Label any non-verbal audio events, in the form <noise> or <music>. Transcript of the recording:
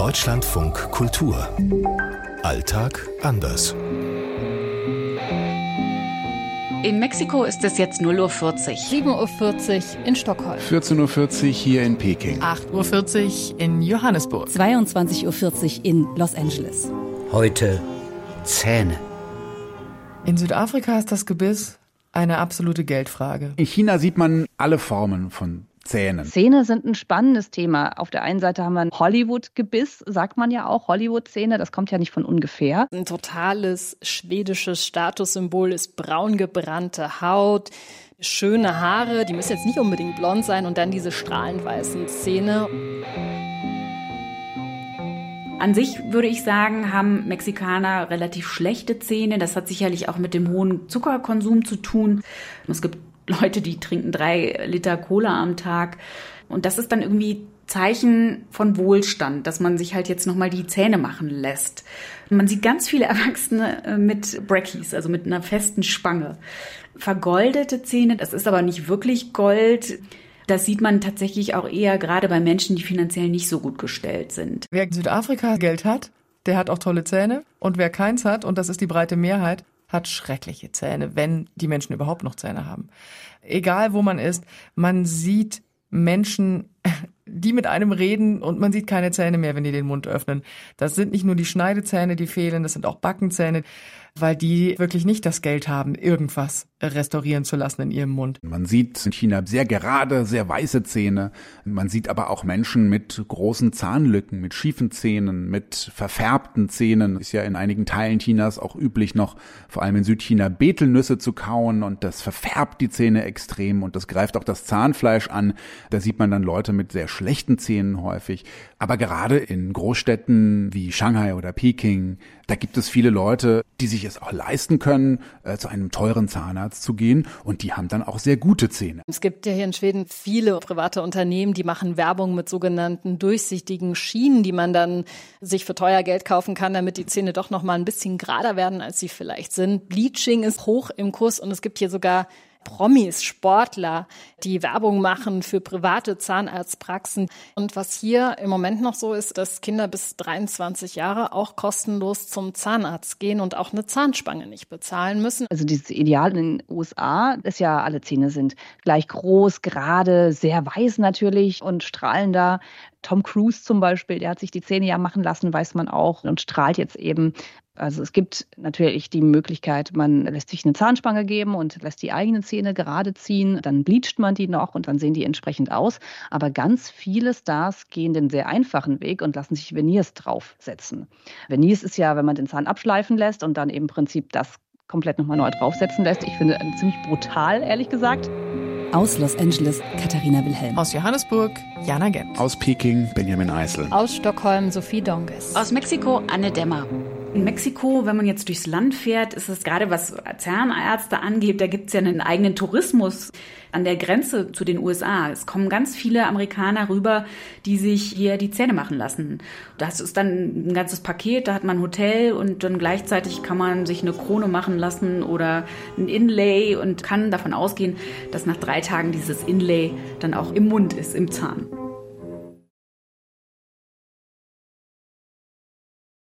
Deutschlandfunk Kultur. Alltag anders. In Mexiko ist es jetzt 0.40 Uhr. 7.40 Uhr in Stockholm. 14.40 Uhr hier in Peking. 8.40 Uhr in Johannesburg. 22.40 Uhr in Los Angeles. Heute Zähne. In Südafrika ist das Gebiss eine absolute Geldfrage. In China sieht man alle Formen von Zähnen. Zähne sind ein spannendes Thema. Auf der einen Seite haben wir ein Hollywood-Gebiss, sagt man ja auch, Hollywood-Zähne, das kommt ja nicht von ungefähr. Ein totales schwedisches Statussymbol ist braun gebrannte Haut, schöne Haare, die müssen jetzt nicht unbedingt blond sein und dann diese strahlend weißen Zähne. An sich würde ich sagen, haben Mexikaner relativ schlechte Zähne. Das hat sicherlich auch mit dem hohen Zuckerkonsum zu tun. Es gibt Leute, die trinken drei Liter Cola am Tag. Und das ist dann irgendwie Zeichen von Wohlstand, dass man sich halt jetzt nochmal die Zähne machen lässt. Man sieht ganz viele <laughs> Erwachsene äh, mit Brackies, also mit einer festen Spange. Vergoldete Zähne, das ist aber nicht wirklich Gold. Das sieht man tatsächlich auch eher gerade bei Menschen, die finanziell nicht so gut gestellt sind. Wer in Südafrika Geld hat, der hat auch tolle Zähne. Und wer keins hat, und das ist die breite Mehrheit, hat schreckliche Zähne, wenn die Menschen überhaupt noch Zähne haben. Egal wo man ist, man sieht Menschen, die mit einem reden und man sieht keine Zähne mehr, wenn die den Mund öffnen. Das sind nicht nur die Schneidezähne, die fehlen, das sind auch Backenzähne weil die wirklich nicht das Geld haben, irgendwas restaurieren zu lassen in ihrem Mund. Man sieht in China sehr gerade, sehr weiße Zähne. Man sieht aber auch Menschen mit großen Zahnlücken, mit schiefen Zähnen, mit verfärbten Zähnen. Ist ja in einigen Teilen Chinas auch üblich noch, vor allem in Südchina, Betelnüsse zu kauen und das verfärbt die Zähne extrem und das greift auch das Zahnfleisch an. Da sieht man dann Leute mit sehr schlechten Zähnen häufig. Aber gerade in Großstädten wie Shanghai oder Peking, da gibt es viele Leute, die sich es auch leisten können, äh, zu einem teuren Zahnarzt zu gehen und die haben dann auch sehr gute Zähne. Es gibt ja hier in Schweden viele private Unternehmen, die machen Werbung mit sogenannten durchsichtigen Schienen, die man dann sich für teuer Geld kaufen kann, damit die Zähne doch noch mal ein bisschen gerader werden, als sie vielleicht sind. Bleaching ist hoch im Kurs und es gibt hier sogar Promis, Sportler, die Werbung machen für private Zahnarztpraxen. Und was hier im Moment noch so ist, dass Kinder bis 23 Jahre auch kostenlos zum Zahnarzt gehen und auch eine Zahnspange nicht bezahlen müssen. Also dieses Ideal in den USA ist ja, alle Zähne sind gleich groß, gerade, sehr weiß natürlich und strahlender. Tom Cruise zum Beispiel, der hat sich die Zähne ja machen lassen, weiß man auch, und strahlt jetzt eben also es gibt natürlich die Möglichkeit, man lässt sich eine Zahnspange geben und lässt die eigenen Zähne gerade ziehen, dann bleacht man die noch und dann sehen die entsprechend aus. Aber ganz viele Stars gehen den sehr einfachen Weg und lassen sich Veneers draufsetzen. Veneers ist ja, wenn man den Zahn abschleifen lässt und dann im Prinzip das komplett nochmal neu draufsetzen lässt. Ich finde ziemlich brutal, ehrlich gesagt. Aus Los Angeles Katharina Wilhelm. Aus Johannesburg Jana Gent. Aus Peking Benjamin Eisel. Aus Stockholm Sophie Donges. Aus Mexiko Anne Dämmer. In Mexiko, wenn man jetzt durchs Land fährt, ist es gerade was Zahnärzte angeht, da gibt es ja einen eigenen Tourismus an der Grenze zu den USA. Es kommen ganz viele Amerikaner rüber, die sich hier die Zähne machen lassen. Das ist dann ein ganzes Paket, da hat man ein Hotel und dann gleichzeitig kann man sich eine Krone machen lassen oder ein Inlay und kann davon ausgehen, dass nach drei Tagen dieses Inlay dann auch im Mund ist, im Zahn.